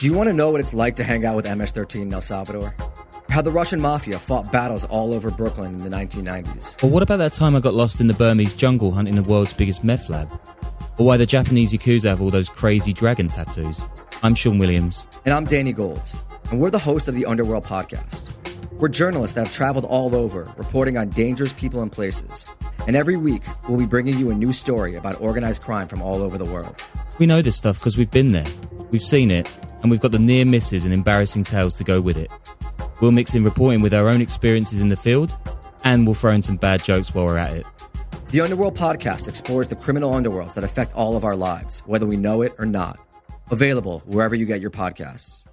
Do you want to know what it's like to hang out with MS-13 in El Salvador? How the Russian mafia fought battles all over Brooklyn in the 1990s? Or what about that time I got lost in the Burmese jungle hunting the world's biggest meth lab? Or why the Japanese Yakuza have all those crazy dragon tattoos? I'm Sean Williams. And I'm Danny Gold, and we're the hosts of the Underworld podcast. We're journalists that have traveled all over, reporting on dangerous people and places. And every week, we'll be bringing you a new story about organized crime from all over the world. We know this stuff because we've been there, we've seen it, and we've got the near misses and embarrassing tales to go with it. We'll mix in reporting with our own experiences in the field, and we'll throw in some bad jokes while we're at it. The Underworld podcast explores the criminal underworlds that affect all of our lives, whether we know it or not. Available wherever you get your podcasts.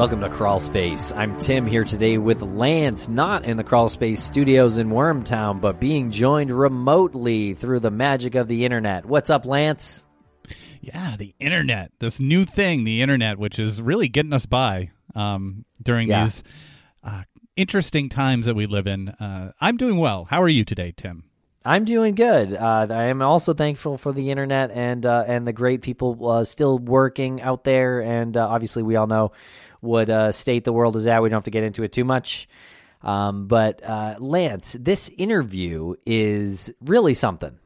Welcome to Crawlspace. I'm Tim here today with Lance, not in the Crawlspace studios in Wormtown, but being joined remotely through the magic of the internet. What's up, Lance? Yeah, the internet, this new thing, the internet, which is really getting us by um, during Yeah. these uh, interesting times that we live in. Uh, I'm doing well. How are you today, Tim? I'm doing good. Uh, I am also thankful for the internet and uh, and the great people uh, still working out there. And uh, obviously, we all know what uh, state the world is at. We don't have to get into it too much. Um, but uh, Lance, this interview is really something.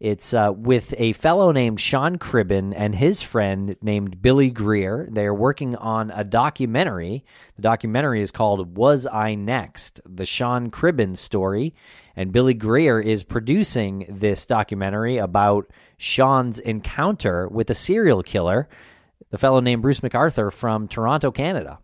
It's with a fellow named Sean Cribbin and his friend named Billy Greer. They are working on a documentary. The documentary is called Was I Next? The Sean Cribbin story. And Billy Greer is producing this documentary about Sean's encounter with a serial killer, the fellow named Bruce McArthur from Toronto, Canada.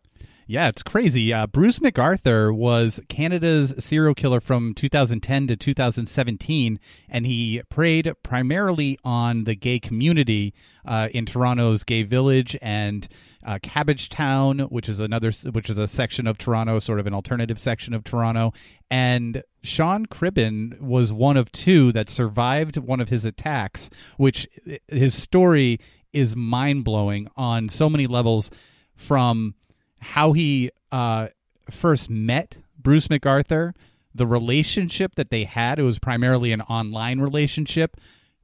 Yeah, it's crazy. Uh, Bruce McArthur was Canada's serial killer from 2010 to 2017, and he preyed primarily on the gay community uh, in Toronto's gay village and uh, Cabbagetown, which is another, which is a section of Toronto, sort of an alternative section of Toronto. And Sean Cribbin was one of two that survived one of his attacks, which his story is mind blowing on so many levels from how he uh, first met Bruce McArthur, the relationship that they had. It was primarily an online relationship.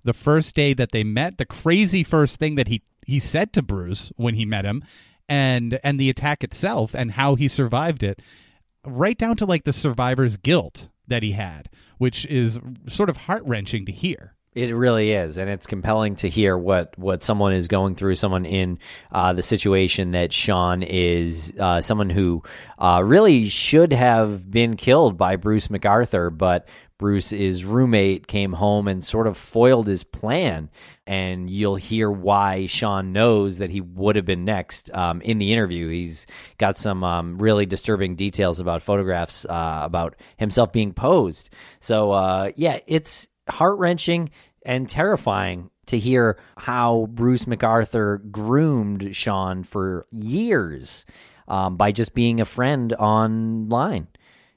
The first day that they met, the crazy first thing that he he said to Bruce when he met him, and and the attack itself and how he survived it, right down to like the survivor's guilt that he had, which is sort of heart wrenching to hear. It really is, and it's compelling to hear what what someone is going through. Someone in uh, the situation that Sean is, uh, someone who uh, really should have been killed by Bruce McArthur, but Bruce's roommate came home and sort of foiled his plan. And you'll hear why Sean knows that he would have been next um, in the interview. He's got some um, really disturbing details about photographs uh, about himself being posed. So uh, yeah, it's heart wrenching and terrifying to hear how Bruce McArthur groomed Sean for years um, by just being a friend online.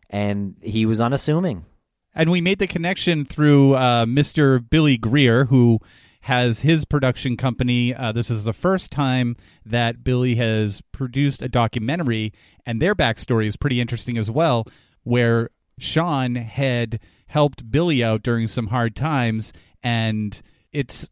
And he was unassuming. And we made the connection through uh, Mr. Billy Greer, who has his production company. Uh, this is the first time that Billy has produced a documentary, and their backstory is pretty interesting as well, where Sean had helped Billy out during some hard times, and it's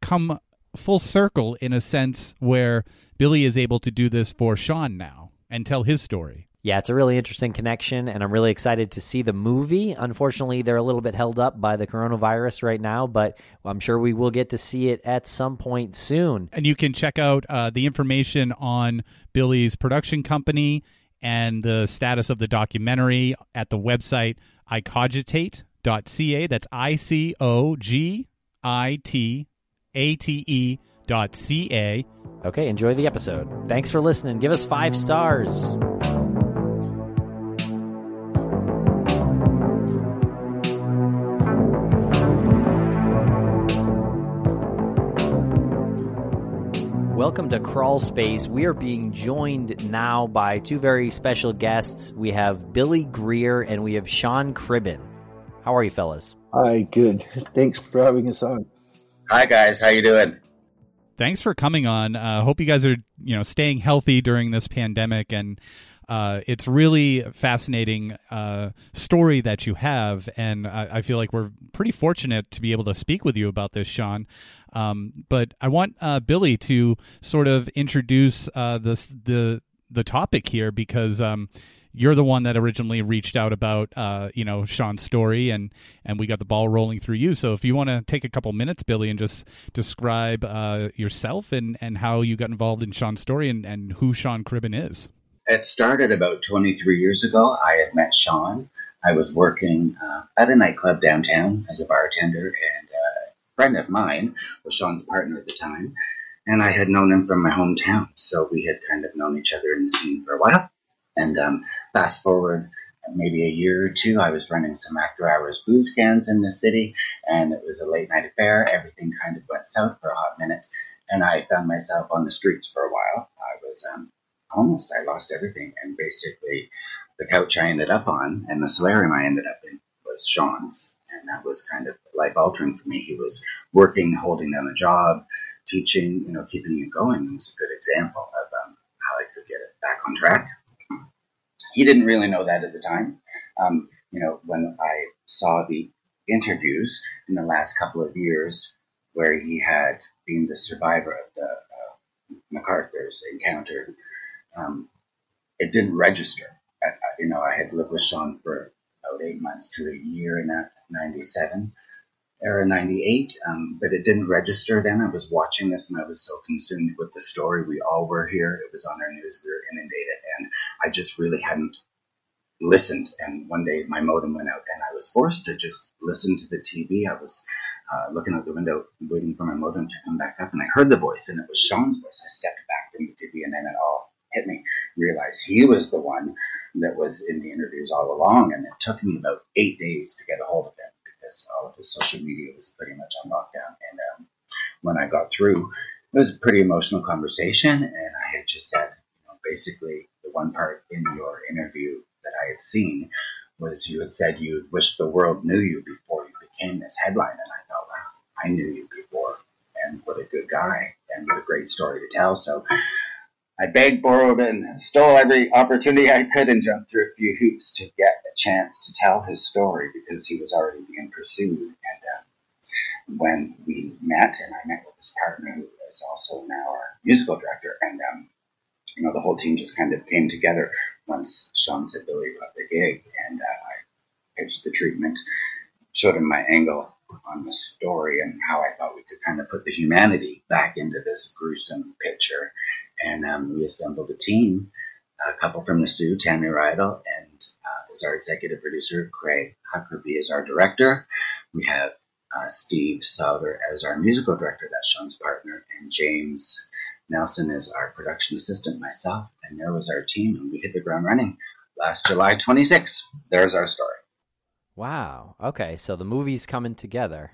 come full circle in a sense where Billy is able to do this for Sean now and tell his story. Yeah, it's a really interesting connection, and I'm really excited to see the movie. Unfortunately, they're a little bit held up by the coronavirus right now, but I'm sure we will get to see it at some point soon. And you can check out uh, the information on Billy's production company and the status of the documentary at the website icogitate.ca. That's I C O G I T A T E dot C A. Okay, enjoy the episode. Thanks for listening. Give us five stars. Welcome to Crawlspace. We are being joined now by two very special guests. We have Billy Greer and we have Sean Cribbin. How are you, fellas? Hi, good. Thanks for having us on. Hi, guys. How you doing? Thanks for coming on. I uh, hope you guys are you know staying healthy during this pandemic and uh, it's really fascinating uh, story that you have, and I, I, feel like we're pretty fortunate to be able to speak with you about this, Sean. Um, but I want uh, Billy to sort of introduce uh, this the the topic here because um, you're the one that originally reached out about uh, you know Sean's story and and we got the ball rolling through you. So if you want to take a couple minutes, Billy, and just describe uh, yourself and and how you got involved in Sean's story and and who Sean Cribbin is it started about 23 years ago. I had met Sean. I was working uh, at a nightclub downtown as a bartender, and uh, a friend of mine was Sean's partner at the time. And I had known him from my hometown, so we had kind of known each other in the scene for a while. And um, fast forward maybe a year or two, I was running some after hours booze cans in the city, and it was a late night affair. Everything kind of went south for a hot minute, and I found myself on the streets for a while. I was um, homeless. I lost everything. And basically, the couch I ended up on and the solarium I ended up in was Sean's. And that was kind of life altering for me. He was working, holding down a job, teaching, you know, keeping it going. It was a good example of um, how I could get it back on track. He didn't really know that at the time. Um, you know, when I saw the interviews in the last couple of years where he had been the survivor of the uh, McArthur's encounter um, it didn't register. I, you know, I had lived with Sean for about eight months to a year in that 97 era 98 um, but it didn't register then i was watching this and i was so consumed with the story we all were here it was on our news we were inundated i just really hadn't listened and one day my modem went out and i was forced to just listen to the tv i was uh, looking out the window waiting for my modem to come back up and i heard the voice and it was sean's voice i stepped back from the tv and then it all hit me, Realized he was the one that was in the interviews all along. And it took me about eight days to get a hold of him because all of his social media was pretty much on lockdown. And um, when I got through, it was a pretty emotional conversation. And I had just said, you know, basically, one part in your interview that I had seen was you had said you wished the world knew you before you became this headline. And I thought, wow, I knew you before. And what a good guy and what a great story to tell. So I begged, borrowed, and stole every opportunity I could and jumped through a few hoops to get a chance to tell his story because he was already being pursued. And uh, when we met, and I met with his partner, who is also now our musical director, and um, you know the whole team just kind of came together once Sean said Billy got the gig, and uh, I pitched the treatment, showed him my angle on the story and how I thought we could kind of put the humanity back into this gruesome picture and um, we assembled a team. A couple from the Soo, Tammy Rydell, and uh, is our executive producer. Craig Huckerby is our director. We have uh, Steve Sauter as our musical director. That's Sean's partner, and James Nelson is our production assistant. Myself, and there was our team, and we hit the ground running last July 26. There's our story. Wow. Okay, so the movie's coming together.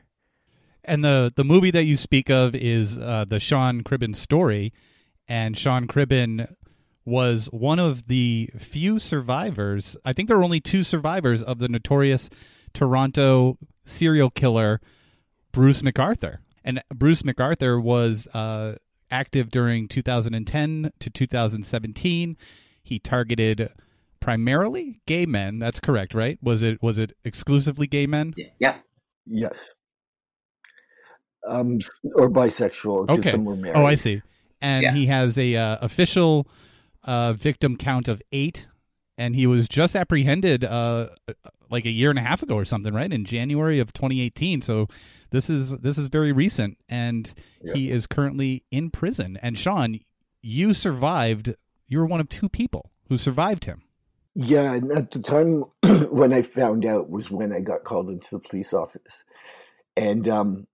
And the the movie that you speak of is uh, the Sean Cribbin story and Sean Cribbin was one of the few survivors. I think there were only two survivors of the notorious Toronto serial killer Bruce McArthur. And Bruce McArthur was uh, active during 2010 to 2017. He targeted primarily gay men. That's correct, right? Was it was it exclusively gay men? Yeah. Yes. Um, or bisexual. Okay. Some were married. Oh, I see and yeah. he has a uh, official uh, victim count of eight, and he was just apprehended uh, like a year and a half ago or something, right? In January of 2018. So this is this is very recent, and yeah. he is currently in prison. And Sean, you survived. You were one of two people who survived him. Yeah, and at the time when I found out was when I got called into the police office, and um,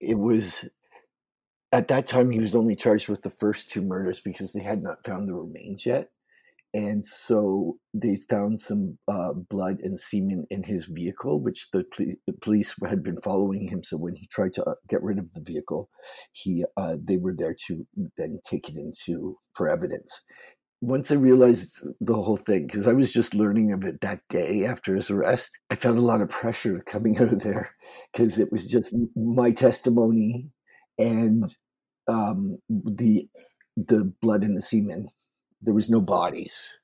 it was at that time he was only charged with the first two murders because they had not found the remains yet and so they found some uh, blood and semen in his vehicle, which the, pl- the, police had been following him. So when he tried to uh, get rid of the vehicle, he uh, they were there to then take it into for evidence. Once I realized the whole thing, because I was just learning of it that day after his arrest, I felt a lot of pressure coming out of there because it was just my testimony and um, the the blood and the semen there was no bodies.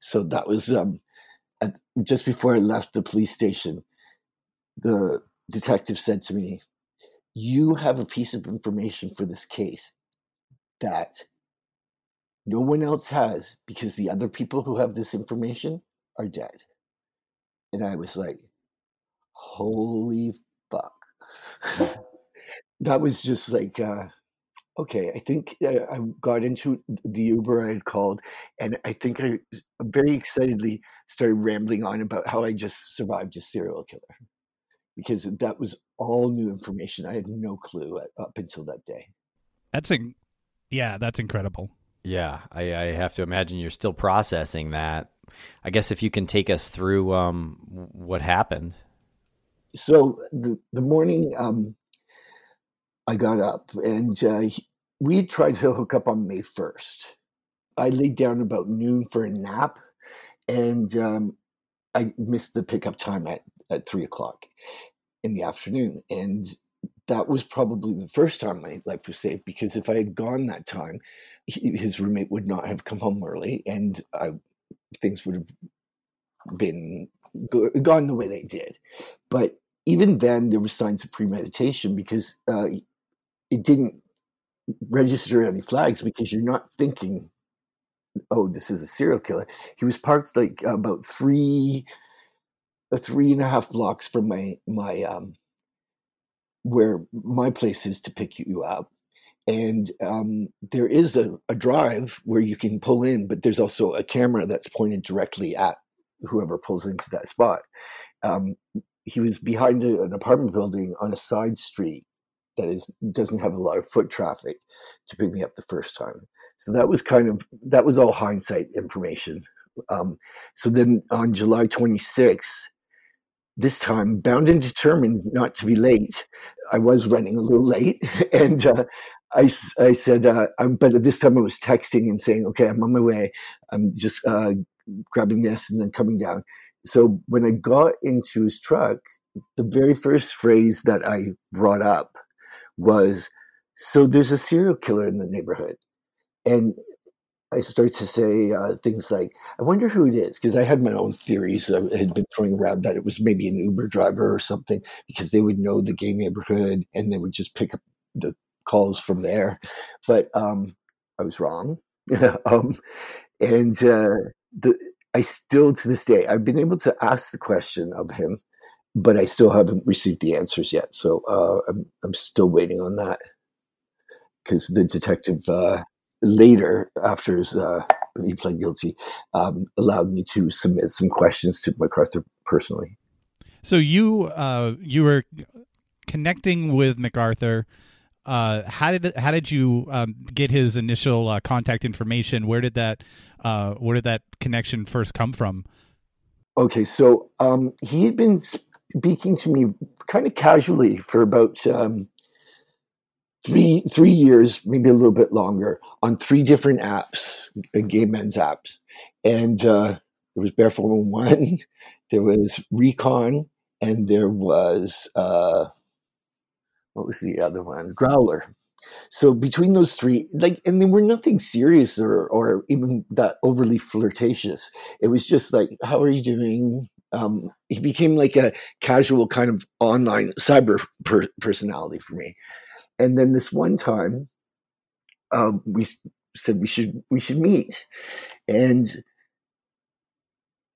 So that was um, at, just before I left the police station. The detective said to me, "You have a piece of information for this case that no one else has because the other people who have this information are dead." And I was like, "Holy fuck!" that was just like. Uh, Okay, I think uh, I got into the Uber I had called, and I think I very excitedly started rambling on about how I just survived a serial killer because that was all new information. I had no clue up until that day. That's a, yeah, that's incredible. Yeah, I, I have to imagine you're still processing that. I guess if you can take us through um, what happened. So the the morning um, I got up and uh, we tried to hook up on May 1st. I laid down about noon for a nap and um, I missed the pickup time at, at three o'clock in the afternoon. And that was probably the first time my life was saved because if I had gone that time, he, his roommate would not have come home early and I, things would have been go, gone the way they did. But even then, there were signs of premeditation because uh, it didn't register any flags because you're not thinking, oh, this is a serial killer. He was parked like about three, uh, three and a half blocks from my my um, where my place is to pick you up. And um, there is a, a drive where you can pull in, but there's also a camera that's pointed directly at whoever pulls into that spot. Um, he was behind an apartment building on a side street that is doesn't have a lot of foot traffic to pick me up the first time. So that was kind of that was all hindsight information. Um, so then on July 26th, this time bound and determined not to be late, I was running a little late, and uh, I I said, uh, but this time I was texting and saying, okay, I'm on my way. I'm just uh, grabbing this and then coming down. So when I got into his truck, the very first phrase that I brought up was so there's a serial killer in the neighborhood. And I start to say uh, things like, I wonder who it is, because I had my own theories. I had been throwing around that it was maybe an Uber driver or something, because they would know the gay neighborhood and they would just pick up the calls from there. But um, I was wrong. um, and uh, the, I still, to this day, I've been able to ask the question of him but I still haven't received the answers yet. So uh, I'm I'm still waiting on that because the detective uh, later, after his, uh, he pled guilty, um, allowed me to submit some questions to McArthur personally. So you uh, you were connecting with McArthur. Uh, how did how did you um, get his initial uh, contact information? Where did that where did that connection first come from? Okay, so um, he had been speaking to me kind of casually for about um, three three years, maybe a little bit longer, on three different apps, uh, gay men's apps, and uh, there was Barefoot One, there was Recon, and there was uh, what was the other one? Growlr. So between those three, like, and they were nothing serious or or even that overly flirtatious. It was just like, "How are you doing? Um, he became like a casual kind of online cyber per- personality for me. And then this one time, uh, we said we should we should meet, and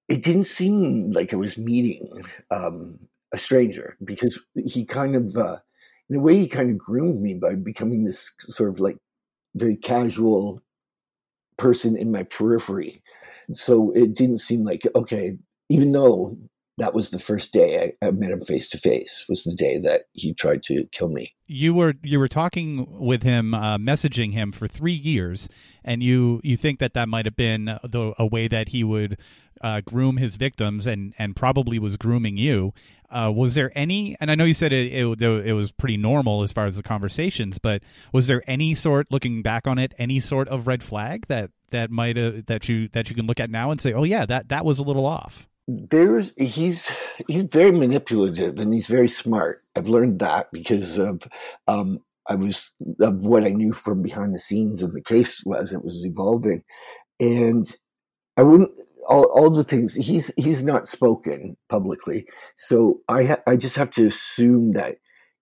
it didn't seem like I was meeting um, a stranger because he kind of, uh, in a way, he kind of groomed me by becoming this sort of like very casual person in my periphery. So it didn't seem like okay, even though that was the first day I, I met him face to face. Was the day that he tried to kill me. You were you were talking with him, uh, messaging him for three years, and you you think that that might have been the, a way that he would uh, groom his victims, and and probably was grooming you. Uh, was there any? And I know you said it, it, it was pretty normal as far as the conversations, but was there any sort, looking back on it, any sort of red flag that that might that you that you can look at now and say, oh yeah, that that was a little off there's he's he's very manipulative and he's very smart. I've learned that because of um, I was of what I knew from behind the scenes of the case was it was evolving, and I wouldn't all, all the things he's he's not spoken publicly, so I ha- I just have to assume that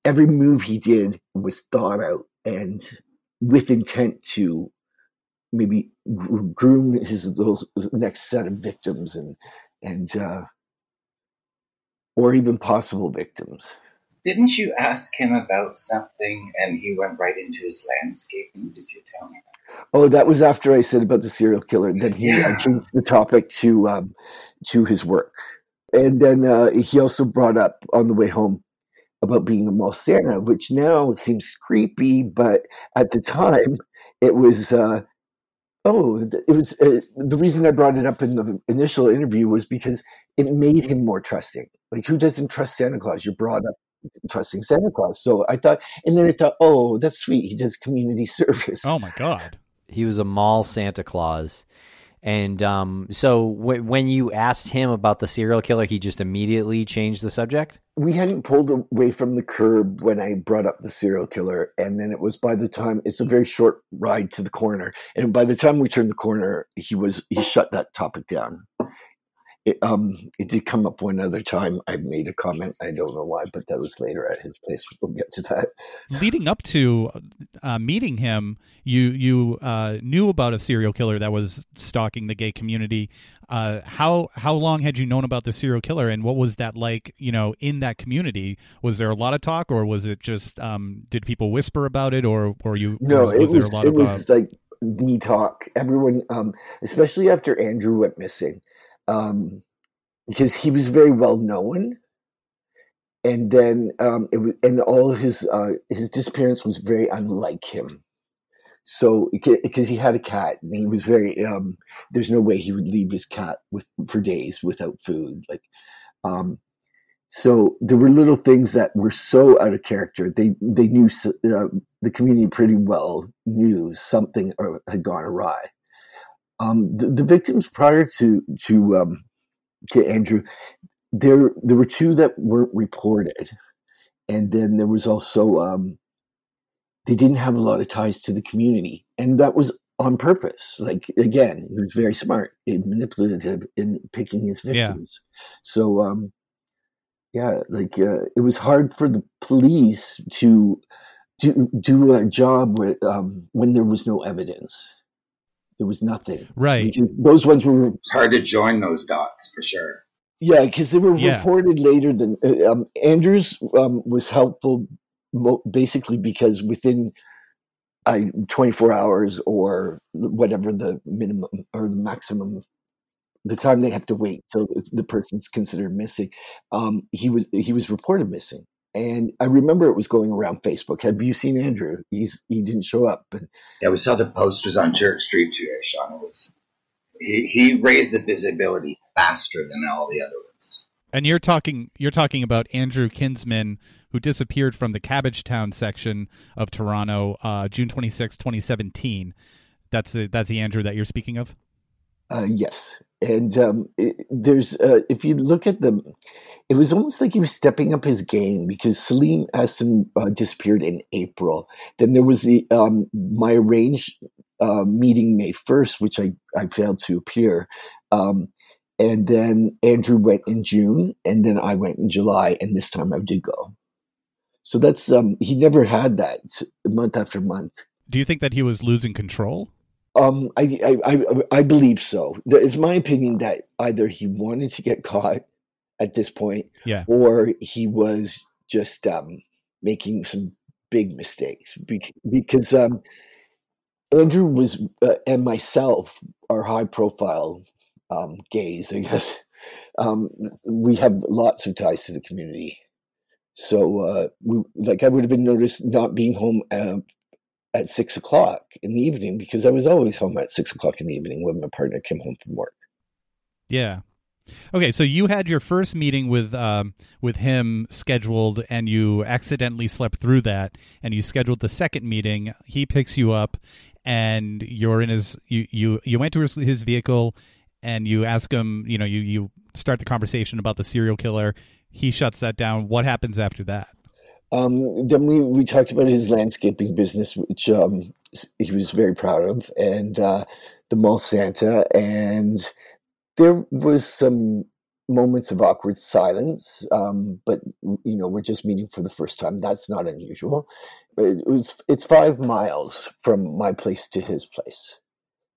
every move he did was thought out and with intent to maybe groom his next set of victims and and uh, or even possible victims. Didn't you ask him about something and he went right into his landscaping? Did you tell me that? Oh, that was after I said about the serial killer. Then he yeah. changed the topic to um, to his work, and then uh, he also brought up on the way home about being a mall Santa, which now seems creepy, but at the time it was uh, Oh, it was uh, the reason I brought it up in the initial interview was because it made him more trusting. Like, who doesn't trust Santa Claus? You're brought up trusting Santa Claus. So I thought, and then I thought, oh, that's sweet. He does community service. Oh my god, he was a mall Santa Claus. And um, so w- when you asked him about the serial killer, he just immediately changed the subject? We hadn't pulled away from the curb when I brought up the serial killer. And then it was by the time it's a very short ride to the corner. And by the time we turned the corner, he was he shut that topic down. It, um, it did come up one other time. I made a comment. I don't know why, but that was later at his place. We'll get to that. Leading up to uh, meeting him, you you uh, knew about a serial killer that was stalking the gay community. Uh, how how long had you known about the serial killer, and what was that like? You know, in that community, was there a lot of talk, or was it just um, did people whisper about it, or or you? No, was, it was, was. it of, was uh, like the talk. Everyone, um, especially after Andrew went missing um, because he was very well known. And then um, it was, and all his uh, his disappearance was very unlike him. So because he had a cat and he was very um, there's no way he would leave his cat with for days without food. Like um, so there were little things that were so out of character. They they knew uh, the community pretty well knew something uh, had gone awry um, the, the, victims prior to to um, to Andrew, there there were two that weren't reported, and then there was also um, they didn't have a lot of ties to the community, and that was on purpose. Like again, he was very smart and manipulative in picking his victims. Yeah. So um, yeah, like uh, it was hard for the police to do do a job with, um, when there was no evidence there was nothing. Right. Those ones were. It's hard to join those dots for sure. Yeah, because they were yeah. reported later than uh, um, Andrews um, was helpful, basically because within uh, 24 hours or whatever the minimum or the maximum, the time they have to wait till the person's considered missing, um, he was he was reported missing and I remember it was going around Facebook. Have you seen Andrew? He's he didn't show up. And yeah, we saw the posters on Church Street too. Sean it was he, he raised the visibility faster than all the other ones. And you're talking you're talking about Andrew Kinsman, who disappeared from the Cabbagetown section of Toronto, uh, June 26, 2017. That's the, that's the Andrew that you're speaking of. Uh, yes, and um, it, there's uh, if you look at the it was almost like he was stepping up his game because Selim Esen uh, disappeared in April. Then there was the um, my arranged uh, meeting May first, which I I failed to appear, um, and then Andrew went in June, and then I went in July, and this time I did go. So that's um, he never had that month after month. Do you think that he was losing control? Um, I, I, I, I believe so. It's my opinion that either he wanted to get caught at this point, yeah, or he was just um, making some big mistakes because um, Andrew was uh, and myself are high profile um, gays, I guess. um, we have lots of ties to the community. So, uh, we like I would have been noticed not being home uh, at six o'clock in the evening because I was always home at six o'clock in the evening when my partner came home from work. Yeah. Okay, so you had your first meeting with um, with him scheduled, and you accidentally slept through that, and you scheduled the second meeting. He picks you up, and you're in his you you you went to his, his vehicle, and you ask him, you know, you you start the conversation about the serial killer. He shuts that down. What happens after that? Um, then we, we talked about his landscaping business, which um, he was very proud of, and uh, the mall Santa, and there was some moments of awkward silence, um, but you know we're just meeting for the first time. That's not unusual. It was it's five miles from my place to his place,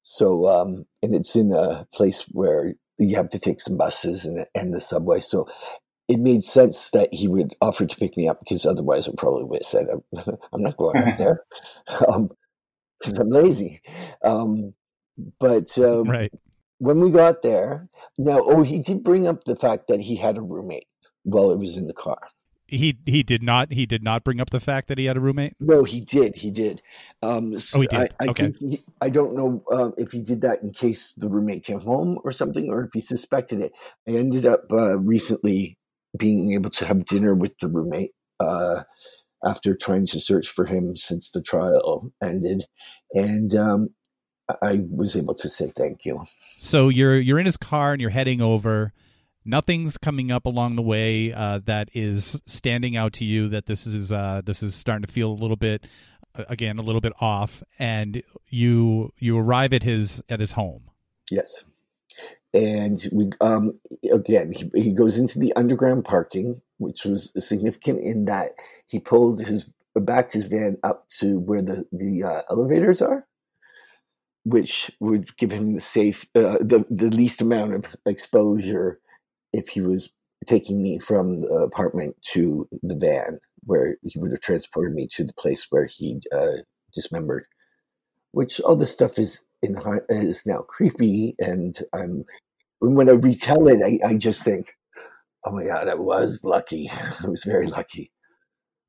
so um, and it's in a place where you have to take some buses and and the subway. So it made sense that he would offer to pick me up because otherwise I probably would have said I'm not going out there because um, I'm lazy. Um, but um, right when we got there, now, oh, he did bring up the fact that he had a roommate while it was in the car. He he did not he did not bring up the fact that he had a roommate. No, he did. He did. Um, so oh, he did. I, I okay. He, I don't know um, if he did that in case the roommate came home or something, or if he suspected it. I ended up uh, recently being able to have dinner with the roommate uh, after trying to search for him since the trial ended, and um, I was able to say thank you. So you're you're in his car and you're heading over. Nothing's coming up along the way uh, that is standing out to you. That this is uh, this is starting to feel a little bit, again, a little bit off. And you you arrive at his at his home. Yes, and we um, again he, he goes into the underground parking, which was significant in that he pulled his backed his van up to where the the uh, elevators are which would give him the safe, uh, the the least amount of exposure if he was taking me from the apartment to the van, where he would have transported me to the place where he uh, dismembered. Which all this stuff is in is now creepy, and I'm when I retell it, I, I just think, oh my god, I was lucky. I was very lucky.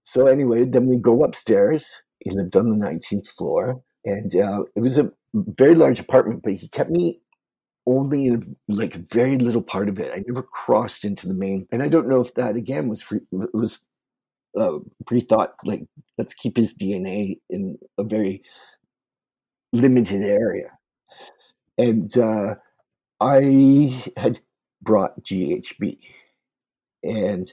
So anyway, then we go upstairs. He lived on the 19th floor, and uh, it was a very large apartment, but he kept me only in like very little part of it. I never crossed into the main, and I don't know if that again was free, was uh, pre-thought. Like let's keep his DNA in a very limited area, and uh, I had brought GHB, and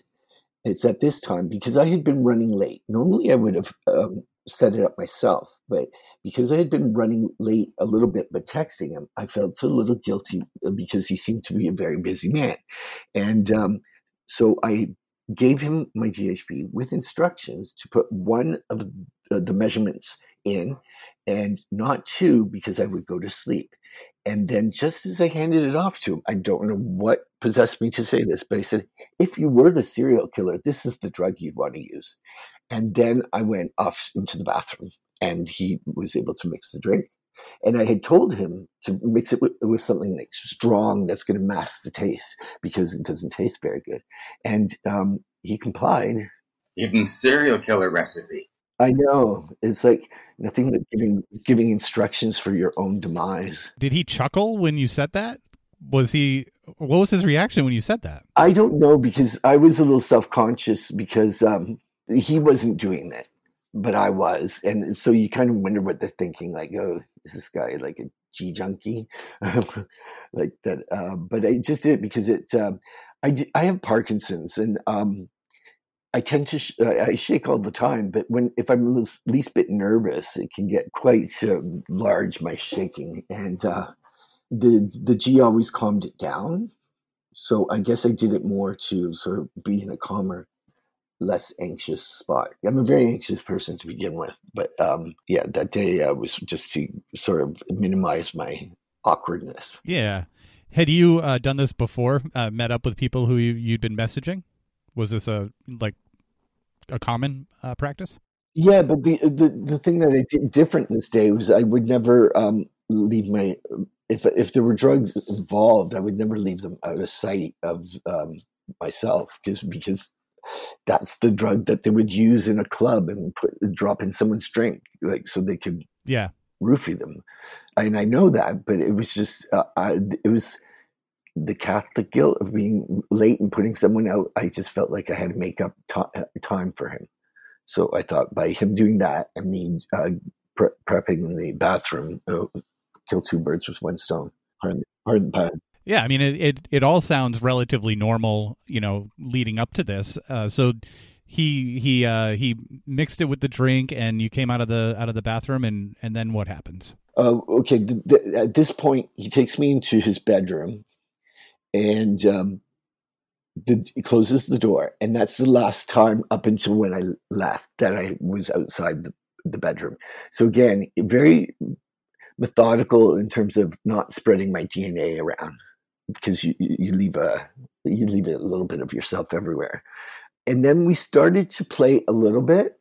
it's at this time because I had been running late. Normally, I would have um, set it up myself, but because I had been running late a little bit, but texting him, I felt a little guilty uh, because he seemed to be a very busy man. And um, so I gave him my GHB with instructions to put one of the measurements in and not two because I would go to sleep. And then just as I handed it off to him, I don't know what possessed me to say this, but I said, if you were the serial killer, this is the drug you'd want to use. And then I went off into the bathroom and he was able to mix the drink. And I had told him to mix it with, with something like strong that's going to mask the taste because it doesn't taste very good. And um, he complied. Even serial killer recipe. I know. It's like nothing but giving giving instructions for your own demise. Did he chuckle when you said that? Was he what was his reaction when you said that? I don't know because I was a little self conscious because um, he wasn't doing that but I was, and so you kind of wonder what they're thinking. Like, oh, is this guy like a G junkie, like that? Uh, but I just did it because it. Um, I I have Parkinson's, and um, I tend to sh- I shake all the time. But when if I'm the least bit nervous, it can get quite um, large. My shaking, and uh, the the G always calmed it down. So I guess I did it more to sort of be in a calmer less anxious spot. I'm a very anxious person to begin with, but um, yeah, that day I was just to sort of minimize my awkwardness. Yeah. Had you uh, done this before? Uh, met up with people who you, had been messaging? Was this a like a common uh, practice? Yeah, but the, the the thing that I did different this day was I would never um, leave my if if there were drugs involved, I would never leave them out of sight of um, myself because because that's the drug that they would use in a club and put drop in someone's drink, like so they could yeah roofie them. And I know that, but it was just uh, I, it was the Catholic guilt of being late and putting someone out. I just felt like I had to make up t- time for him. So I thought by him doing that and me uh, pre- prepping in the bathroom, uh, kill two birds with one stone. Hard, hard pad. Yeah, I mean, it, it, it all sounds relatively normal, you know, leading up to this. Uh, so he he uh, he mixed it with the drink, and you came out of the out of the bathroom, and and then what happens? Uh, okay, at this point, he takes me into his bedroom, and um, the, he closes the door, and that's the last time up until when I left that I was outside the, the bedroom. So again, very methodical in terms of not spreading my DNA around because you you leave a you leave a little bit of yourself everywhere. And then we started to play a little bit,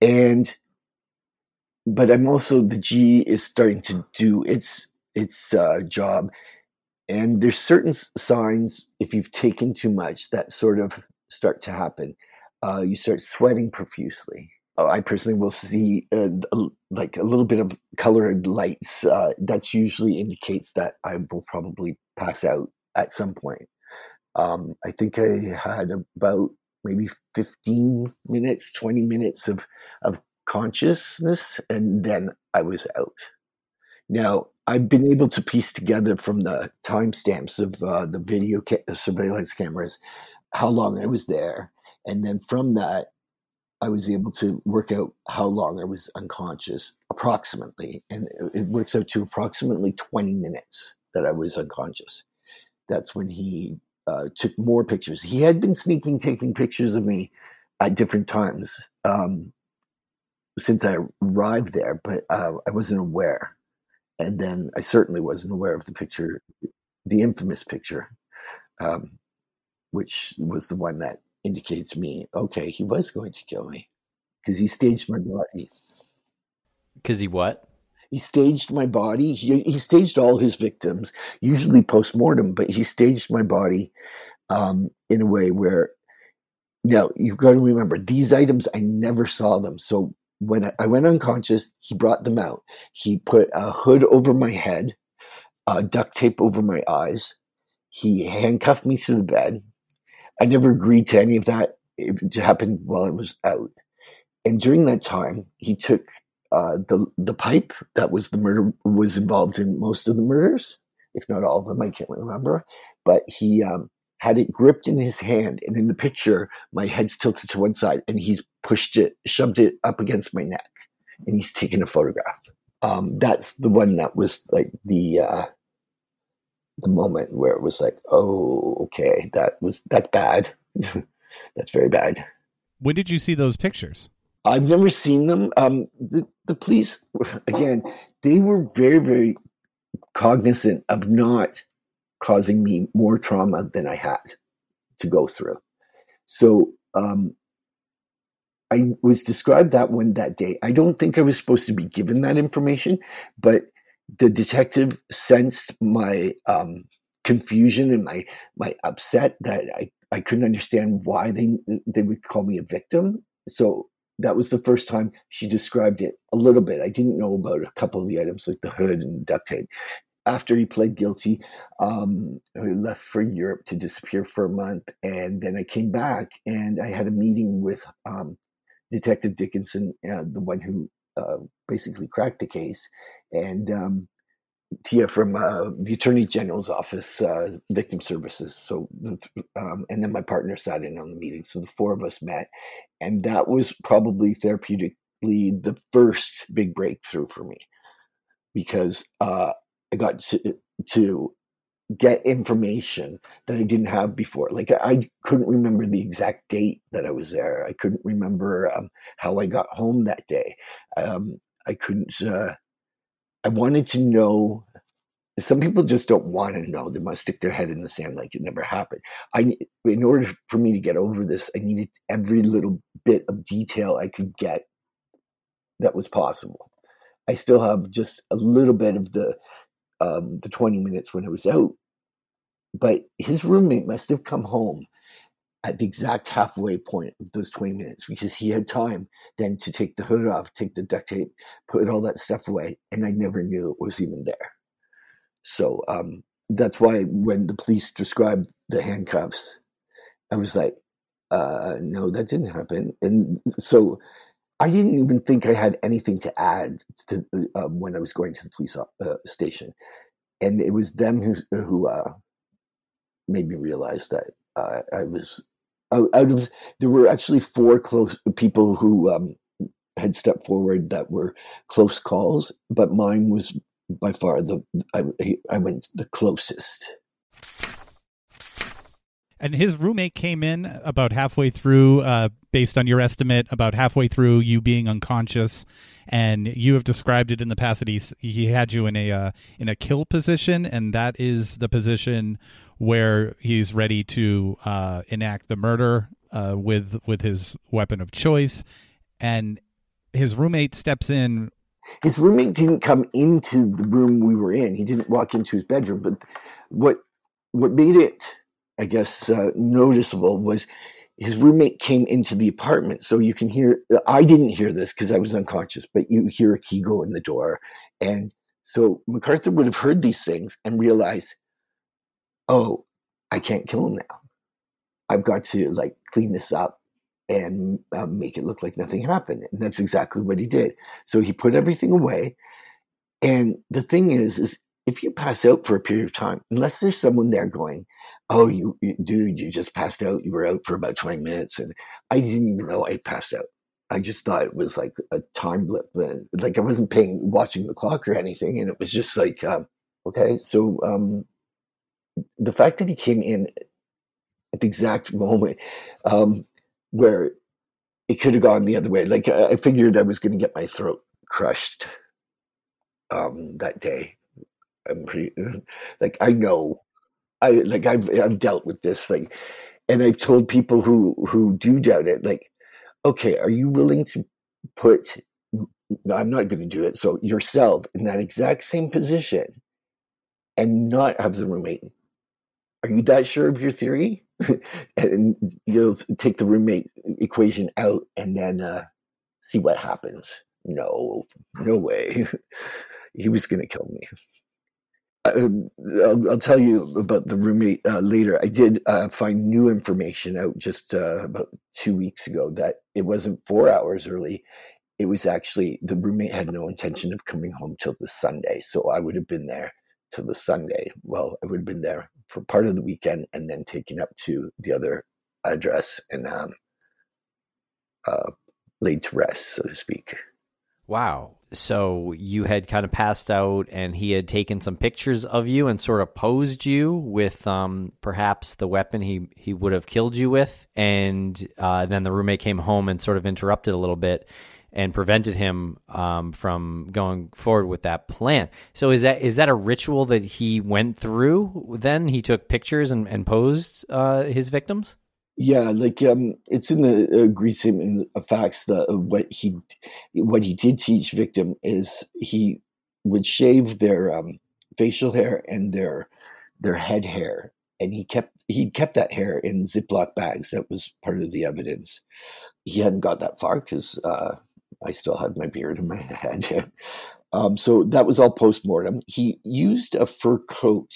and but I'm also the G is starting to do its its uh, job, and there's certain signs if you've taken too much that sort of start to happen. Uh, you start sweating profusely. Uh, I personally will see uh, like a little bit of colored lights. Uh, that usually indicates that I will probably pass out at some point. Um, I think I had about maybe 15 minutes, 20 minutes of, of consciousness, and then I was out. Now, I've been able to piece together from the timestamps of uh, the video ca- surveillance cameras how long I was there. And then from that, I was able to work out how long I was unconscious, approximately. And it works out to approximately 20 minutes that I was unconscious. That's when he uh, took more pictures. He had been sneaking, taking pictures of me at different times um, since I arrived there, but uh, I wasn't aware. And then I certainly wasn't aware of the picture, the infamous picture, um, which was the one that indicated to me, okay, he was going to kill me because he staged my body. Because he what? He staged my body. He, he staged all his victims, usually post mortem, but he staged my body um, in a way where now you've got to remember these items. I never saw them, so when I, went unconscious, he brought them out. He put a hood over my head, uh, duct tape over my eyes. He handcuffed me to the bed. I never agreed to any of that. It happened while I was out. And during that time, he took uh, the the pipe that was the murder was involved in most of the murders, if not all of them. I can't remember, but he um, had it gripped in his hand, and in the picture, my head's tilted to one side, and he's pushed it, shoved it up against my neck, and he's taken a photograph. Um, that's the one that was like the uh, the moment where it was like, oh, okay, that was that's bad. that's very bad. When did you see those pictures? I've never seen them. Um, the the police again, they were very very cognizant of not causing me more trauma than I had to go through. So um, I was described that one that day. I don't think I was supposed to be given that information, but the detective sensed my um, confusion and my my upset that I, I couldn't understand why they they would call me a victim. So that was the first time she described it a little bit. I didn't know about a couple of the items like the hood and duct tape. After he pled guilty, um, I left for Europe to disappear for a month, and then I came back and I had a meeting with um, Detective Dickinson, uh, the one who uh, basically cracked the case, and um, Tia from uh, the Attorney General's office, uh, Victim Services. So, um, and then my partner sat in on the meeting. So the four of us met, and that was probably therapeutically the first big breakthrough for me because uh, I got to, to get information that I didn't have before. Like I couldn't remember the exact date that I was there. I couldn't remember um, how I got home that day. Um, I couldn't. Uh, I wanted to know. Some people just don't want to know. They must stick their head in the sand like it never happened. I, in order for me to get over this, I needed every little bit of detail I could get that was possible. I still have just a little bit of the um, the 20 minutes when I was out. But his roommate must have come home at the exact halfway point of those 20 minutes because he had time then to take the hood off, take the duct tape, put all that stuff away, and I never knew it was even there. So um, that's why when the police described the handcuffs, I was like, uh, no, that didn't happen. And so I didn't even think I had anything to add to uh, when I was going to the police uh, station, and it was them who who uh, made me realize that I was out, of. There were actually four close people who um, had stepped forward that were close calls, but mine was by far the I, I went the closest. And his roommate came in about halfway through, uh, based on your estimate, about halfway through you being unconscious, and you have described it in the past that he he had you in a uh, in a kill position, and that is the position where he's ready to uh, enact the murder uh, with with his weapon of choice, and his roommate steps in. His roommate didn't come into the room we were in. He didn't walk into his bedroom. But what what made it I guess, uh, noticeable was his roommate came into the apartment. So you can hear, I didn't hear this because I was unconscious, but you hear a key go in the door. And so McArthur would have heard these things and realized, oh, I can't kill him now. I've got to like clean this up and uh, make it look like nothing happened. And that's exactly what he did. So he put everything away. And the thing is, is if you pass out for a period of time, unless there's someone there going, "Oh, you, you, dude, you just passed out. You were out for about 20 minutes," and I didn't even know I passed out. I just thought it was like a time blip, and like I wasn't paying watching the clock or anything, and it was just like, um, okay. So um, the fact that he came in at the exact moment um, where it could have gone the other way, like I figured I was going to get my throat crushed um, that day I'm pretty like I know. I like I've I've dealt with this like and I've told people who who do doubt it like okay are you willing to put I'm not going to do it so yourself in that exact same position and not have the roommate. Are you that sure of your theory? And you'll take the roommate equation out and then uh, see what happens. No no way. He was going to kill me I'll, I'll, tell you about the roommate uh, later. I did uh, find new information out just uh, about two weeks ago that it wasn't four hours early. It was actually the roommate had no intention of coming home till the Sunday, so I would have been there till the Sunday. Well, I would have been there for part of the weekend and then taken up to the other address and um, uh, laid to rest, so to speak. Wow. So you had kind of passed out, and he had taken some pictures of you and sort of posed you with um, perhaps the weapon he, he would have killed you with. And uh, then the roommate came home and sort of interrupted a little bit and prevented him um, from going forward with that plan. So is that is that a ritual that he went through? Then he took pictures and, and posed uh, his victims. Yeah, like um, it's in the agreed statement of facts that what he what he did teach victim is he would shave their um, facial hair and their their head hair, and he kept he kept that hair in Ziploc bags. That was part of the evidence. He hadn't got that far because uh, I still had my beard in my head. um, so that was all post mortem. He used a fur coat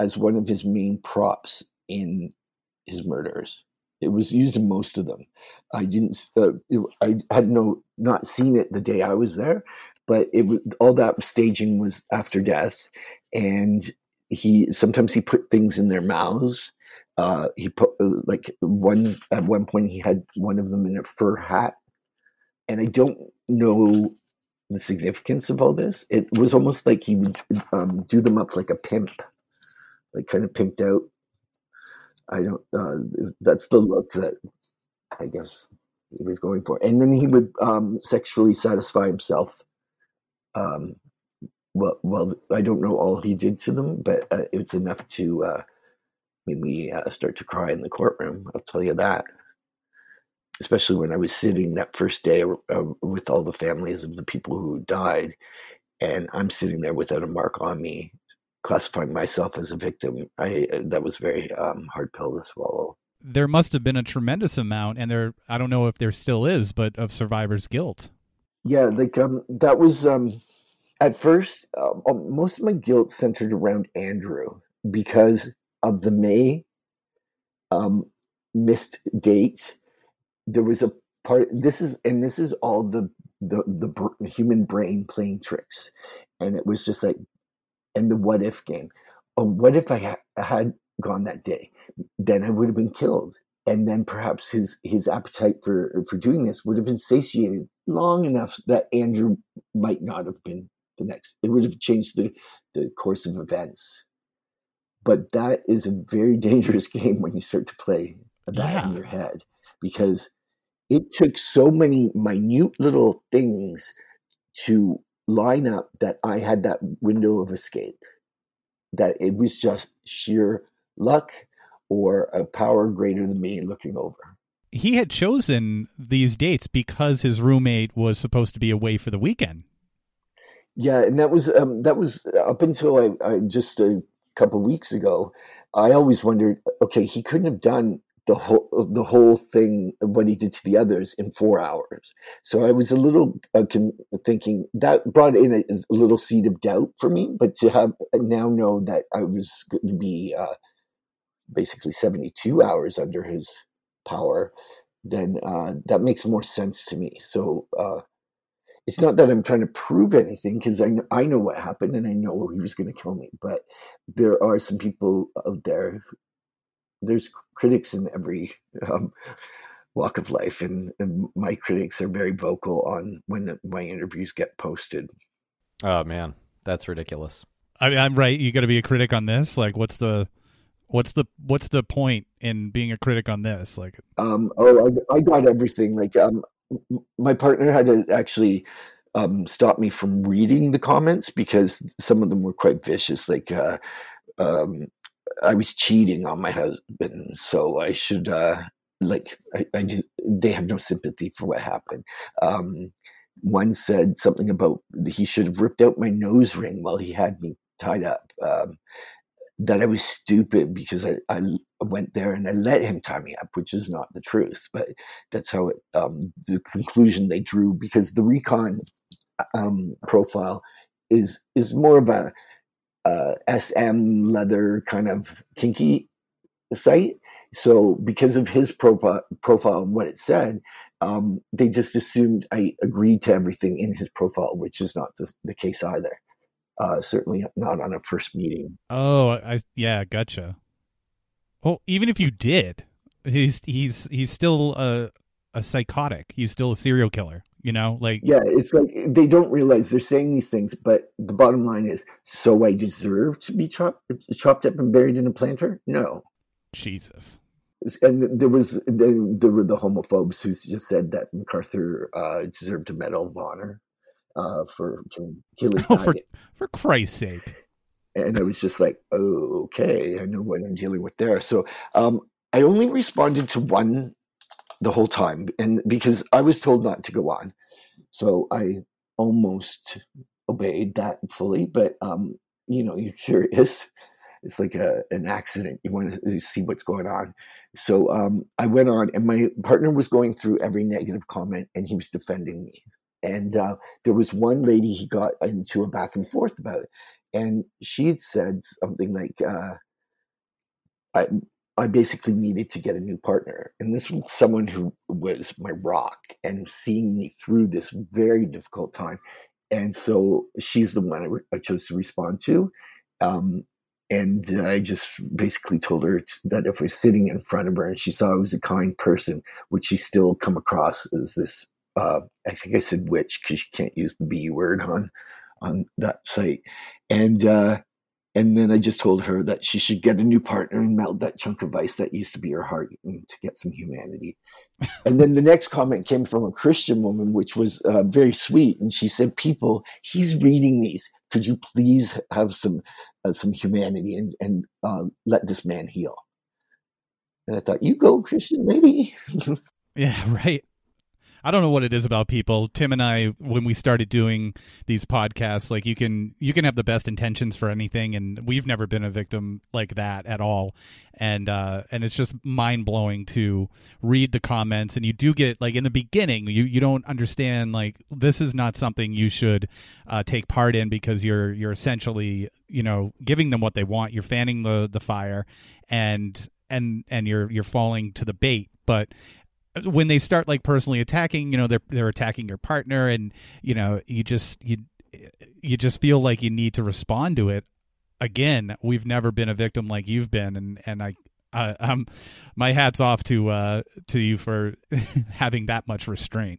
as one of his main props in his murders. It was used in most of them. I didn't. Uh, it, I had no not seen it the day I was there, but it was all that staging was after death, and he sometimes he put things in their mouths. Uh, he put uh, like one at one point he had one of them in a fur hat, and I don't know the significance of all this. It was almost like he would um, do them up like a pimp, like kind of pimped out I don't. Uh, that's the look that I guess he was going for, and then he would um, sexually satisfy himself. Um, well, well, I don't know all he did to them, but uh, it's enough to uh, make me uh, start to cry in the courtroom. I'll tell you that. Especially when I was sitting that first day uh, with all the families of the people who died, and I'm sitting there without a mark on me, classifying myself as a victim. I that was very um, hard pill to swallow. There must have been a tremendous amount, and there I don't know if there still is, but of survivor's guilt. Yeah, like um, that was um, at first um most of my guilt centered around Andrew because of the May um, missed date. There was a part. This is and this is all the the the human brain playing tricks, and it was just like, and the what if game. Oh, what if I ha- had gone that day? Then I would have been killed, and then perhaps his his appetite for for doing this would have been satiated long enough that Andrew might not have been the next. It would have changed the the course of events. But that is a very dangerous game when you start to play that yeah. in your head because it took so many minute little things to line up that I had that window of escape. That it was just sheer luck or a power greater than me looking over. He had chosen these dates because his roommate was supposed to be away for the weekend. Yeah, and that was um, that was up until I, I just a couple weeks ago. I always wondered, okay, he couldn't have done the whole the whole thing what he did to the others in four hours. So I was a little uh, thinking that brought in a, a, little seed of doubt for me. But to have uh, now know that I was going to be uh, basically seventy two hours under his power, then uh, that makes more sense to me. So uh, it's not that I'm trying to prove anything because I I know what happened and I know he was going to kill me. But there are some people out there there's critics in every um, walk of life, and, and, my critics are very vocal on when the, my interviews get posted. Oh man, that's ridiculous. I mean, I'm right. You got to be a critic on this. Like, what's the what's the what's the point in being a critic on this? Like, um, oh, I, I got everything. Like, um, my partner had to actually um, stop me from reading the comments because some of them were quite vicious. Like, uh, um, I was cheating on my husband, so I should uh, like I, I just they have no sympathy for what happened. Um, one said something about he should have ripped out my nose ring while he had me tied up. Um, that I was stupid because I, I went there and I let him tie me up, which is not the truth. But that's how it, um, the conclusion they drew because the recon um, profile is is more of a uh, SM leather kind of kinky site. So because of his profile, profile and what it said, um, they just assumed I agreed to everything in his profile, which is not the, the case either. Uh, certainly not on a first meeting. Oh, I yeah, gotcha. Well, even if you did, he's he's he's still a a psychotic. He's still a serial killer. You know, like yeah, it's like they don't realize they're saying these things, but the bottom line is, so I deserve to be chopped chopped up and buried in a planter? No, Jesus. And there was there were the homophobes who just said that McArthur uh, deserved a Medal of Honor uh, for killing. Oh, for for Christ's sake! And I was just like, oh, okay, I know what I'm dealing with there. So um, I only responded to one the whole time, and because I was told not to go on, so I almost obeyed that fully. But um, you know, you're curious. It's like a an accident. You want to see what's going on. So um, I went on, and my partner was going through every negative comment, and he was defending me. And uh, there was one lady he got into a back and forth about, and she had said something like, uh, I, I basically needed to get a new partner. And this was someone who was my rock and seeing me through this very difficult time. And so she's the one I, re- I chose to respond to. Um, and I just basically told her that if we're sitting in front of her and she saw I was a kind person, would she still come across as this? Uh, I think I said witch because you can't use the B word on on that site. And uh, and then I just told her that she should get a new partner and melt that chunk of ice that used to be her heart to get some humanity. and then the next comment came from a Christian woman, which was uh, very sweet. And she said, People, he's reading these. Could you please have some uh, some humanity and, and uh, let this man heal? And I thought, You go, Christian lady. yeah, right. I don't know what it is about people. Tim and I, when we started doing these podcasts, like you can you can have the best intentions for anything, and we've never been a victim like that at all. And uh, and it's just mind blowing to read the comments, and you do get like in the beginning, you you don't understand like this is not something you should uh, take part in because you're you're essentially you know giving them what they want. You're fanning the the fire, and and and you're you're falling to the bait but when they start like personally attacking, you know, they're they're attacking your partner, and you know, you just you you just feel like you need to respond to it. Again, we've never been a victim like you've been, and and I. Uh, um, my hats off to uh, to you for having that much restraint.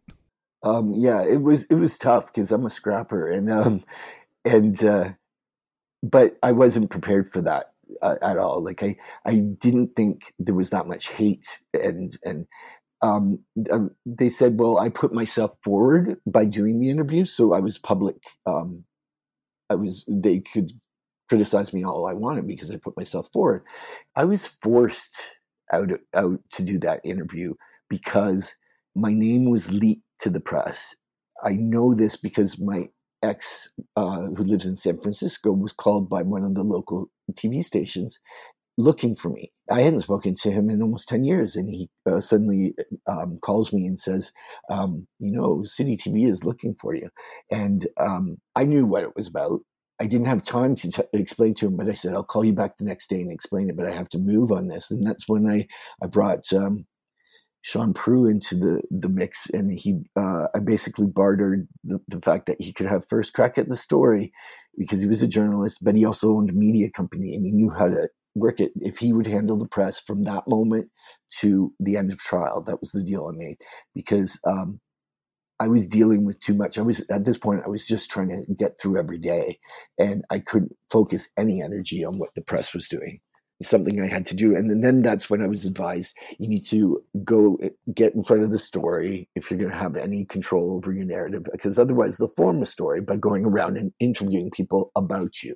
Um, yeah, it was it was tough because I'm a scrapper, and um, and uh, but I wasn't prepared for that uh, at all. Like I I didn't think there was that much hate and and um, um, they said, well, I put myself forward by doing the interview, so I was public. Um, I was they could criticize me all I wanted because I put myself forward. I was forced out out to do that interview because my name was leaked to the press. I know this because my ex, uh, who lives in San Francisco, was called by one of the local TV stations looking for me. I hadn't spoken to him in almost 10 years. And he uh, suddenly um, calls me and says, um, You know, City TV is looking for you. And um, I knew what it was about. I didn't have time to t- explain to him, but I said, I'll call you back the next day and explain it, but I have to move on this. And that's when I, I brought um, Shaun Proulx into the, the mix. And he, uh, I basically bartered the, the fact that he could have first crack at the story because he was a journalist, but he also owned a media company and he knew how to it if he would handle the press from that moment to the end of trial. That was the deal I made because um, I was dealing with too much. I was at this point, I was just trying to get through every day, and I couldn't focus any energy on what the press was doing. It's something I had to do, and then that's when I was advised you need to go eh, get in front of the story if you're going to have any control over your narrative, because otherwise they'll form a story by going around and interviewing people about you,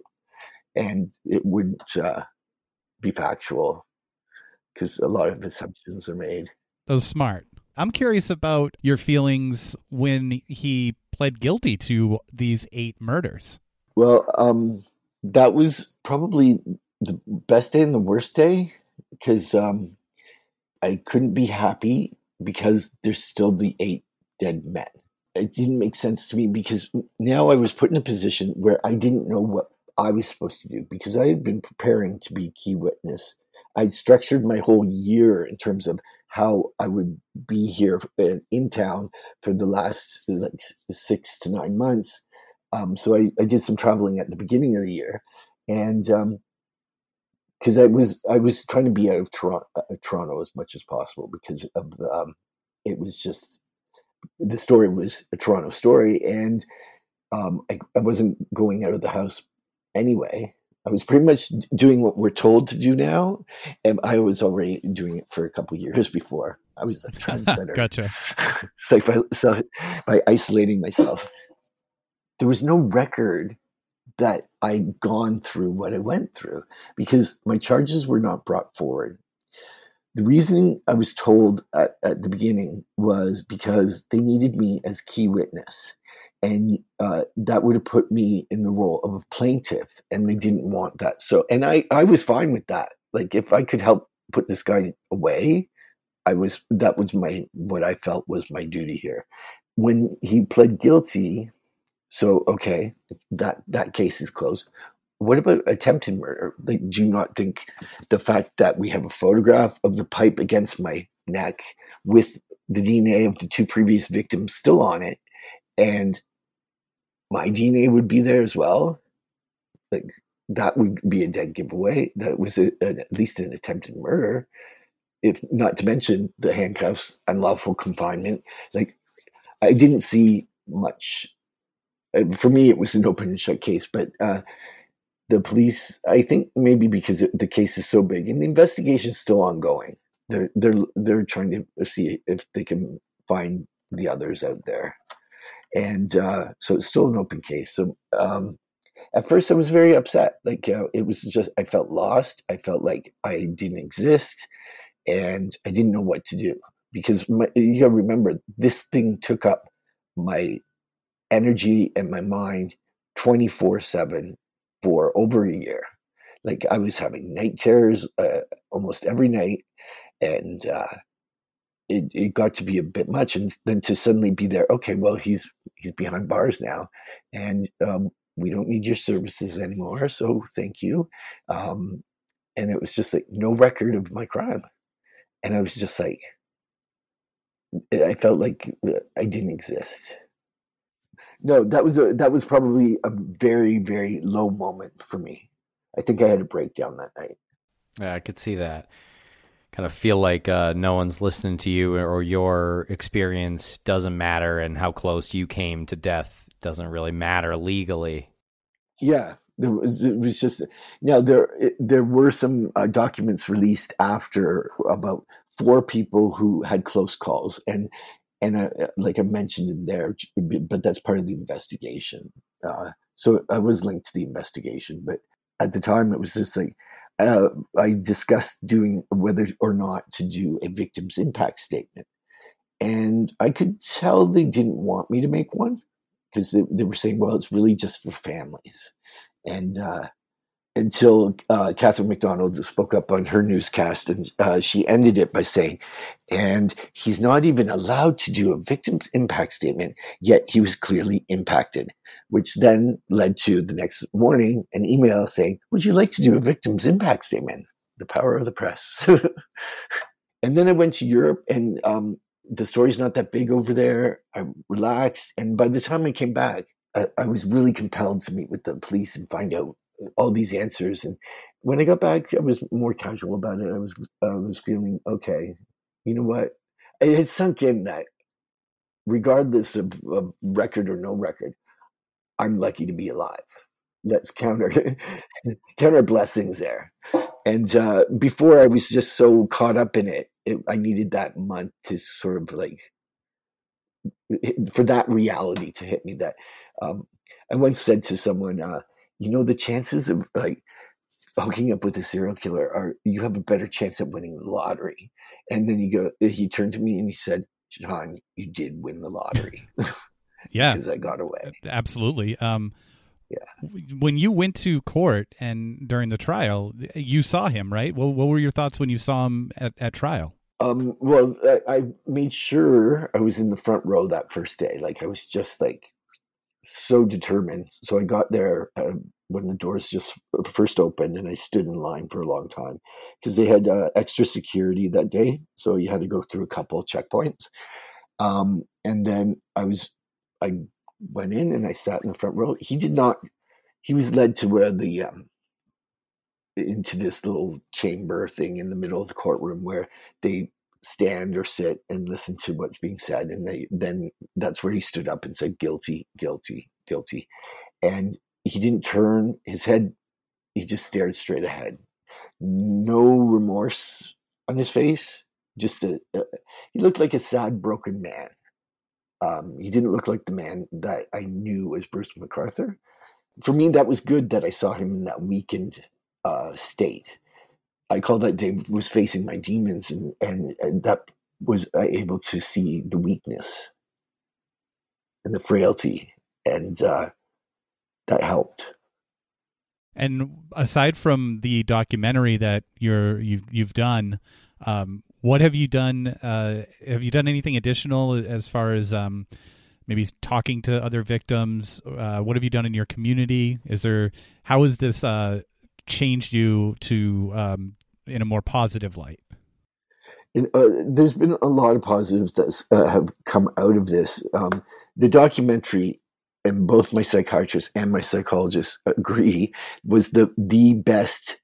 and it would uh, be factual because a lot of assumptions are made. That was smart. I'm curious about your feelings when he pled guilty to these eight murders. Well, um, that was probably the best day and the worst day because um, I couldn't be happy because there's still the eight dead men. It didn't make sense to me because now I was put in a position where I didn't know what I was supposed to do because I had been preparing to be key witness. I'd structured my whole year in terms of how I would be here uh, in town for the last like six to nine months. Um, so I, I, did some traveling at the beginning of the year, and because um, I was I was trying to be out of Toronto, uh, Toronto as much as possible because of the um, it was just the story was a Toronto story, and um, I, I wasn't going out of the house anyway. I was pretty much doing what we're told to do now, and I was already doing it for a couple years before. I was a trendsetter. gotcha. so by, so by isolating myself, there was no record that I'd gone through what I went through because my charges were not brought forward. The reasoning I was told at, at the beginning was because they needed me as key witness and uh, that would have put me in the role of a plaintiff and they didn't want that. So and i i was fine with that. Like if i could help put this guy away i was that was my what i felt was my duty here. When he pled guilty so okay that that case is closed. What about attempted murder? Like do you not think the fact that we have a photograph of the pipe against my neck with the dna of the two previous victims still on it and my DNA would be there as well, like that would be a dead giveaway that it was a, a, at least an attempted murder. If not to mention the handcuffs, unlawful confinement. Like I didn't see much. Uh, for me, it was an open and shut case, but uh, the police, I think maybe because the case is so big and the investigation is still ongoing. They're they're they're trying to see if they can find the others out there and uh, so it's still an open case. So um, at first, I was very upset. Like uh, it was just I felt lost. I felt like I didn't exist, and I didn't know what to do. because my, you gotta remember this thing took up my energy and my mind 24 7 for over a year. Like I was having night terrors uh, almost every night, and uh, it it got to be a bit much. And then to suddenly be there, okay, well he's he's behind bars now, and um, we don't need your services anymore. So thank you. Um, and it was just like no record of my crime, and I was just like, I felt like uh, I didn't exist. No, that was a that was probably a very very low moment for me. I think I had a breakdown that night. Yeah, I could see that. Kind of feel like uh, no one's listening to you, or your experience doesn't matter, and how close you came to death doesn't really matter legally. Yeah, there was, it was just now there it, there were some uh, documents released after about four people who had close calls, and and uh, like I mentioned in there, but that's part of the investigation. Uh, so I was linked to the investigation, but at the time it was just like uh, I discussed doing whether or not to do a victim's impact statement, and I could tell they didn't want me to make one because they, they, were saying, well, it's really just for families, and uh, until uh, Catherine McDonald spoke up on her newscast, and uh, she ended it by saying, "And he's not even allowed to do a victim's impact statement, yet he was clearly impacted." Which then led to the next morning an email saying, "Would you like to do a victim's impact statement?" The power of the press. and then I went to Europe, and um, the story's not that big over there. I relaxed, and by the time I came back, I, I was really compelled to meet with the police and find out all these answers. And when I got back, I was more casual about it. I was I was feeling okay. You know what? It had sunk in that regardless of, of record or no record, I'm lucky to be alive. Let's counter counter blessings there. And uh, before I was just so caught up in it, it, I needed that month to sort of like for that reality to hit me. That um, I once said to someone, uh, you know, the chances of like hooking up with a serial killer are you have a better chance at winning the lottery. And then he go, he turned to me and he said, John, you did win the lottery. yeah, because I got away. Absolutely. Um, yeah. When you went to court and during the trial, you saw him, right? Well, what were your thoughts when you saw him at, at trial? Um, well, I, I made sure I was in the front row that first day. Like I was just like so determined. So I got there uh, when the doors just first opened, and I stood in line for a long time because they had uh, extra security that day. So you had to go through a couple checkpoints. Um, and then I was, I went in and I sat in the front row. He did not. He was led to where the um, into this little chamber thing in the middle of the courtroom where they stand or sit and listen to what's being said and they then that's where he stood up and said guilty guilty guilty. And he didn't turn his head. He just stared straight ahead. No remorse on his face just a, he looked like a sad broken man. Um, he didn't look like the man that i knew as bruce McArthur. for me that was good that i saw him in that weakened uh, state I call that day was facing my demons, and, and, and that was uh, able to see the weakness and the frailty, and uh, that helped. And aside from the documentary that you're you've you've done, um, what have you done? Uh, have you done anything additional as far as um, maybe talking to other victims? Uh, what have you done in your community? Is there how is this uh, changed you to um, in a more positive light? uh, there's been a lot of positives that uh, have come out of this. Um, the documentary, and both my psychiatrist and my psychologist agree, was the the best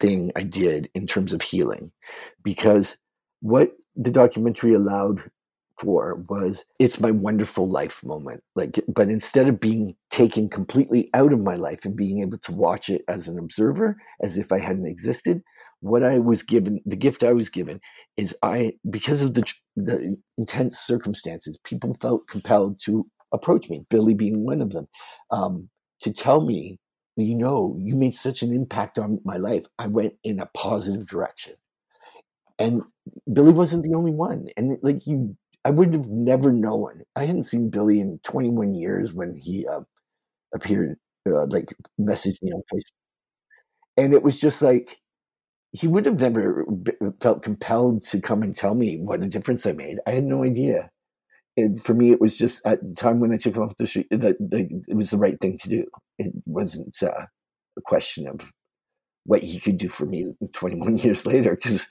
thing I did in terms of healing, because what the documentary allowed for was it's my wonderful life moment like but instead of being taken completely out of my life and being able to watch it as an observer as if i hadn't existed what I was given, the gift I was given, is I because of the the intense circumstances, people felt compelled to approach me. Billy being one of them, um, to tell me, you know, you made such an impact on my life. I went in a positive direction. and Billy wasn't the only one. And like you, I would have never known. I hadn't seen Billy in 21 years when he uh, appeared, uh, like messaged me on Facebook, and it was just like he would have never felt compelled to come and tell me what a difference I made. I had no idea. And for me, it was just at the time when I took off the street that, it was the right thing to do. It wasn't uh, a question of what he could do for me 21 years later because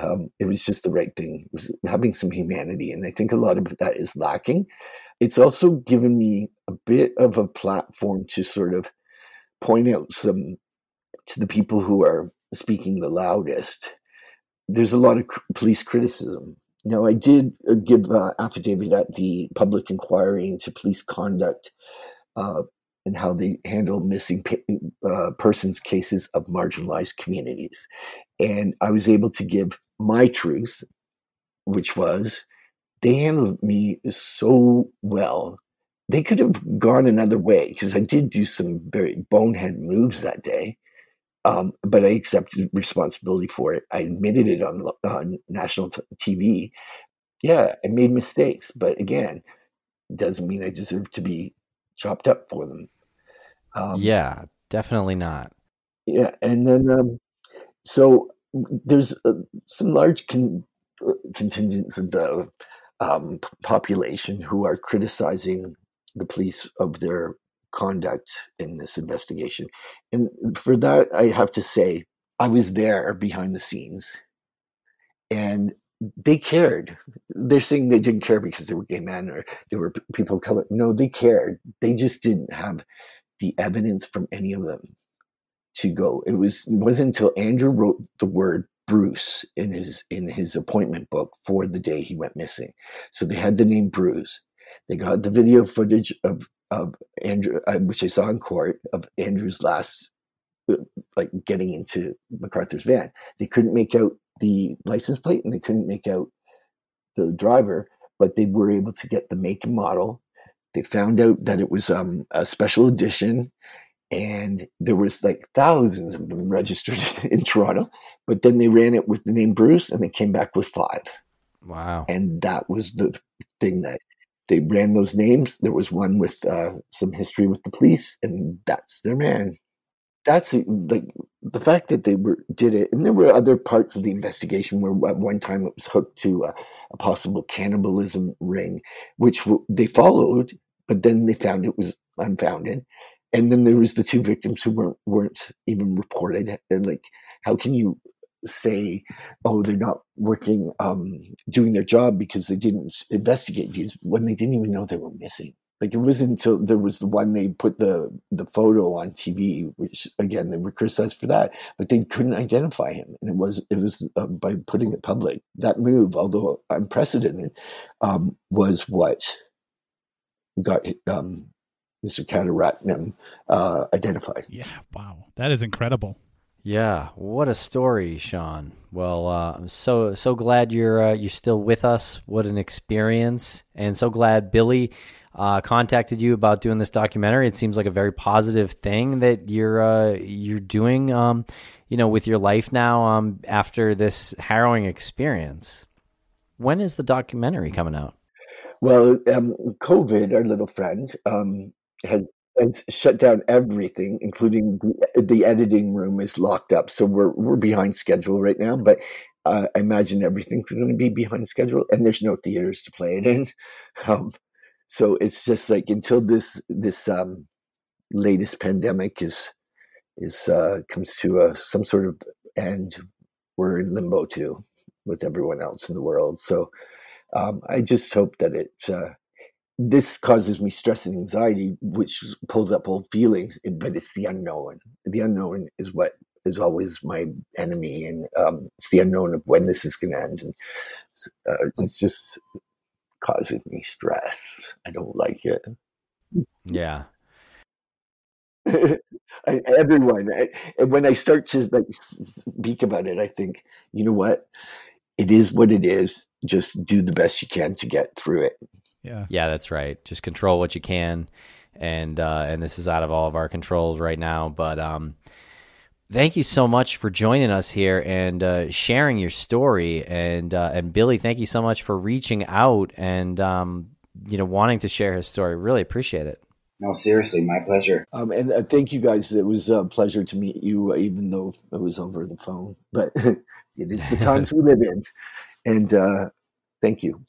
um, it was just the right thing. It was having some humanity, and I think a lot of that is lacking. It's also given me a bit of a platform to sort of point out some to the people who are speaking the loudest. There's a lot of police criticism. Now, I did uh, give uh, affidavit at the public inquiry into police conduct uh, and how they handle missing uh, persons cases of marginalized communities. And I was able to give my truth, which was they handled me so well. They could have gone another way because I did do some very bonehead moves that day. Um, but I accepted responsibility for it. I admitted it on, on national t- TV. Yeah, I made mistakes, but again, doesn't mean I deserve to be chopped up for them. Um, yeah, definitely not. Yeah, and then um, so there's uh, some large con- uh, contingents of the um, population who are criticizing the police of their conduct in this investigation. And for that, I have to say, I was there behind the scenes and they cared. They're saying they didn't care because they were gay men or they were people of color. No, they cared. They just didn't have the evidence from any of them to go. It was it wasn't until Andrew wrote the word Bruce in his in his appointment book for the day he went missing. So they had the name Bruce. They got the video footage of of Andrew, uh, which I saw in court, of Andrew's last, uh, like getting into McArthur's van. They couldn't make out the license plate and they couldn't make out the driver, but they were able to get the make and model. They found out that it was um, a special edition, and there was like thousands of them registered in Toronto. But then they ran it with the name Bruce, and they came back with five. Wow! And that was the thing that they ran those names. There was one with uh, some history with the police, and that's their man. That's like the fact that they were did it, and there were other parts of the investigation where at one time it was hooked to a, a possible cannibalism ring, which w- they followed, but then they found it was unfounded. And then there was the two victims who weren't weren't even reported. And like, how can you say, oh, they're not working, um, doing their job because they didn't investigate these when they didn't even know they were missing. Like it wasn't until there was the one they put the the photo on TV, which again they were criticized for that, but they couldn't identify him, and it was it was uh, by putting it public. That move, although unprecedented, um, was what got um, Mr. Kanagaratnam uh, identified. Yeah, wow, that is incredible. Yeah, what a story, Sean. Well, uh, I'm so so glad you're uh, you're still with us. What an experience, and so glad Billy uh, contacted you about doing this documentary. It seems like a very positive thing that you're uh, you're doing, um, you know, with your life now um, after this harrowing experience. When is the documentary coming out? Well, um, COVID, our little friend, um, has and shut down everything, including the, the, editing room is locked up. So we're we're behind schedule right now. But uh, I imagine everything's going to be behind schedule, and there's no theaters to play it in. Um, so it's just like until this this um, latest pandemic is is uh, comes to a, some sort of end, we're in limbo too with everyone else in the world. So um, I just hope that it. Uh, this causes me stress and anxiety, which pulls up old feelings, but it's the unknown. The unknown is what is always my enemy, and um, it's the unknown of when this is going to end. And uh, it's just causing me stress. I don't like it. Yeah. I, everyone, I, and when I start to like speak about it, I think, you know what? It is what it is. Just do the best you can to get through it. Yeah. Yeah, that's right. Just control what you can. And uh, and this is out of all of our controls right now. But um thank you so much for joining us here and uh, sharing your story. And uh, and Billy, thank you so much for reaching out and um, you know wanting to share his story. Really appreciate it. No, seriously, my pleasure. Um, and uh, thank you guys. It was a pleasure to meet you, uh, even though it was over the phone. But it is the times we live in. And uh, thank you.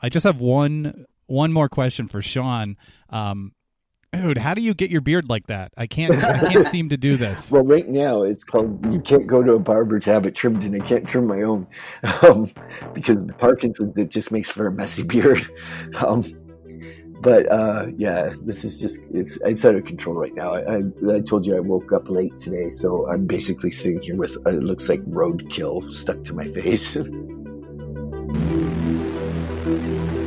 I just have one one more question for Sean. Um, dude, how do you get your beard like that? I can't. I can't seem to do this. Well, right now it's called. You can't go to a barber to have it trimmed, and I can't trim my own um, because the Parkinson's. It just makes for a messy beard. Um, but uh, yeah, this is just it's, it's out of control right now. I, I, I, told you I woke up late today, so I'm basically sitting here with uh, it looks like roadkill stuck to my face. Thank you.